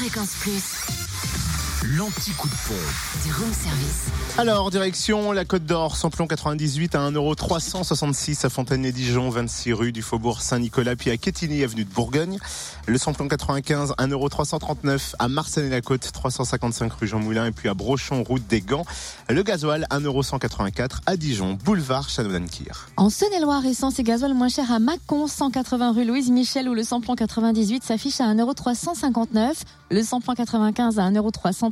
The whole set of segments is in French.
Fréquence Plus, L'anti-coup de pompe. du room service. Alors, direction la Côte d'Or, samplon 98 à 1,366€ à Fontaine-les-Dijon, 26 rue du Faubourg Saint-Nicolas, puis à Quetigny, avenue de Bourgogne. Le samplon 95, 1,339€ à Marseille-la-Côte, 355 rue Jean Moulin, et puis à Brochon, route des Gants. Le gasoil, 1,184€ à Dijon, boulevard Chanoine-Kir. En Saône-et-Loire, essence et gasoil moins cher à Mâcon, 180 rue Louise Michel, où le samplon 98 s'affiche à 1,359€, le samplon 95 à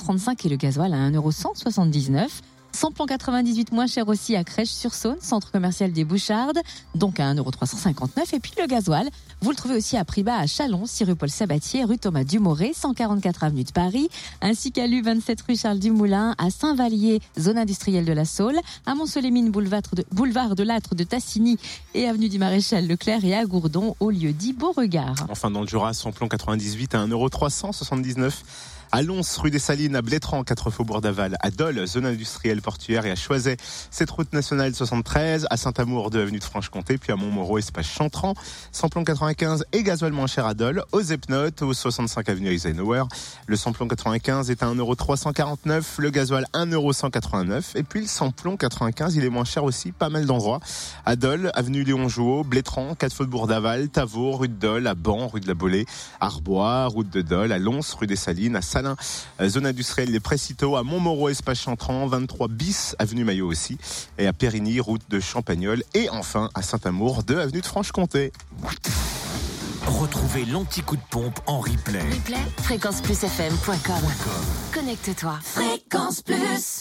1,335€ et le gasoil à 1,179€. Samplon 98 moins cher aussi à Crèche-sur-Saône, centre commercial des Bouchardes, donc à 1,359€. Et puis le gasoil, vous le trouvez aussi à prix à Chalon, 6 rue Paul Sabatier, rue Thomas Dumoré, 144 avenue de Paris, ainsi qu'à l'U27 rue Charles Dumoulin, à Saint-Vallier, zone industrielle de la Saule, à Mont-Solémine, boulevard de, boulevard de l'Âtre de Tassigny et avenue du Maréchal Leclerc et à Gourdon, au lieu dit Beauregard. Enfin, dans le Jura, samplon 98 à 1,379€. À Lons, rue des Salines, à Blétran, 4 faubourg d'Aval, à Dole, zone industrielle portuaire et à Choiset, cette route nationale 73, à Saint-Amour, 2 avenue de Franche-Comté, puis à Montmoreau, espace Chantran, samplon 95 et gasoil moins cher à Dole, aux Epnotes, au 65 avenue Eisenhower. Le samplon 95 est à 1,349€, le gasoil 1,189€, et puis le samplon 95, il est moins cher aussi, pas mal d'endroits. À Dole, avenue Léon Jouot, Blétran, 4 faubourg d'Aval, Tavaux, rue de Dole, à Ban, rue de la Bolée, Arbois, route de Dole, à Lons, rue des Salines, à Salins, euh, zone industrielle des Précitaux, à Montmoreau, espace Chantran, 23 bis, avenue Maillot aussi, et à Périgny, route de Champagnol, et enfin à Saint-Amour, 2 avenue de Franche-Comté. Retrouvez l'anti-coup de pompe en replay. Replay, fréquenceplusfm.com. Connecte-toi. Fréquence Plus.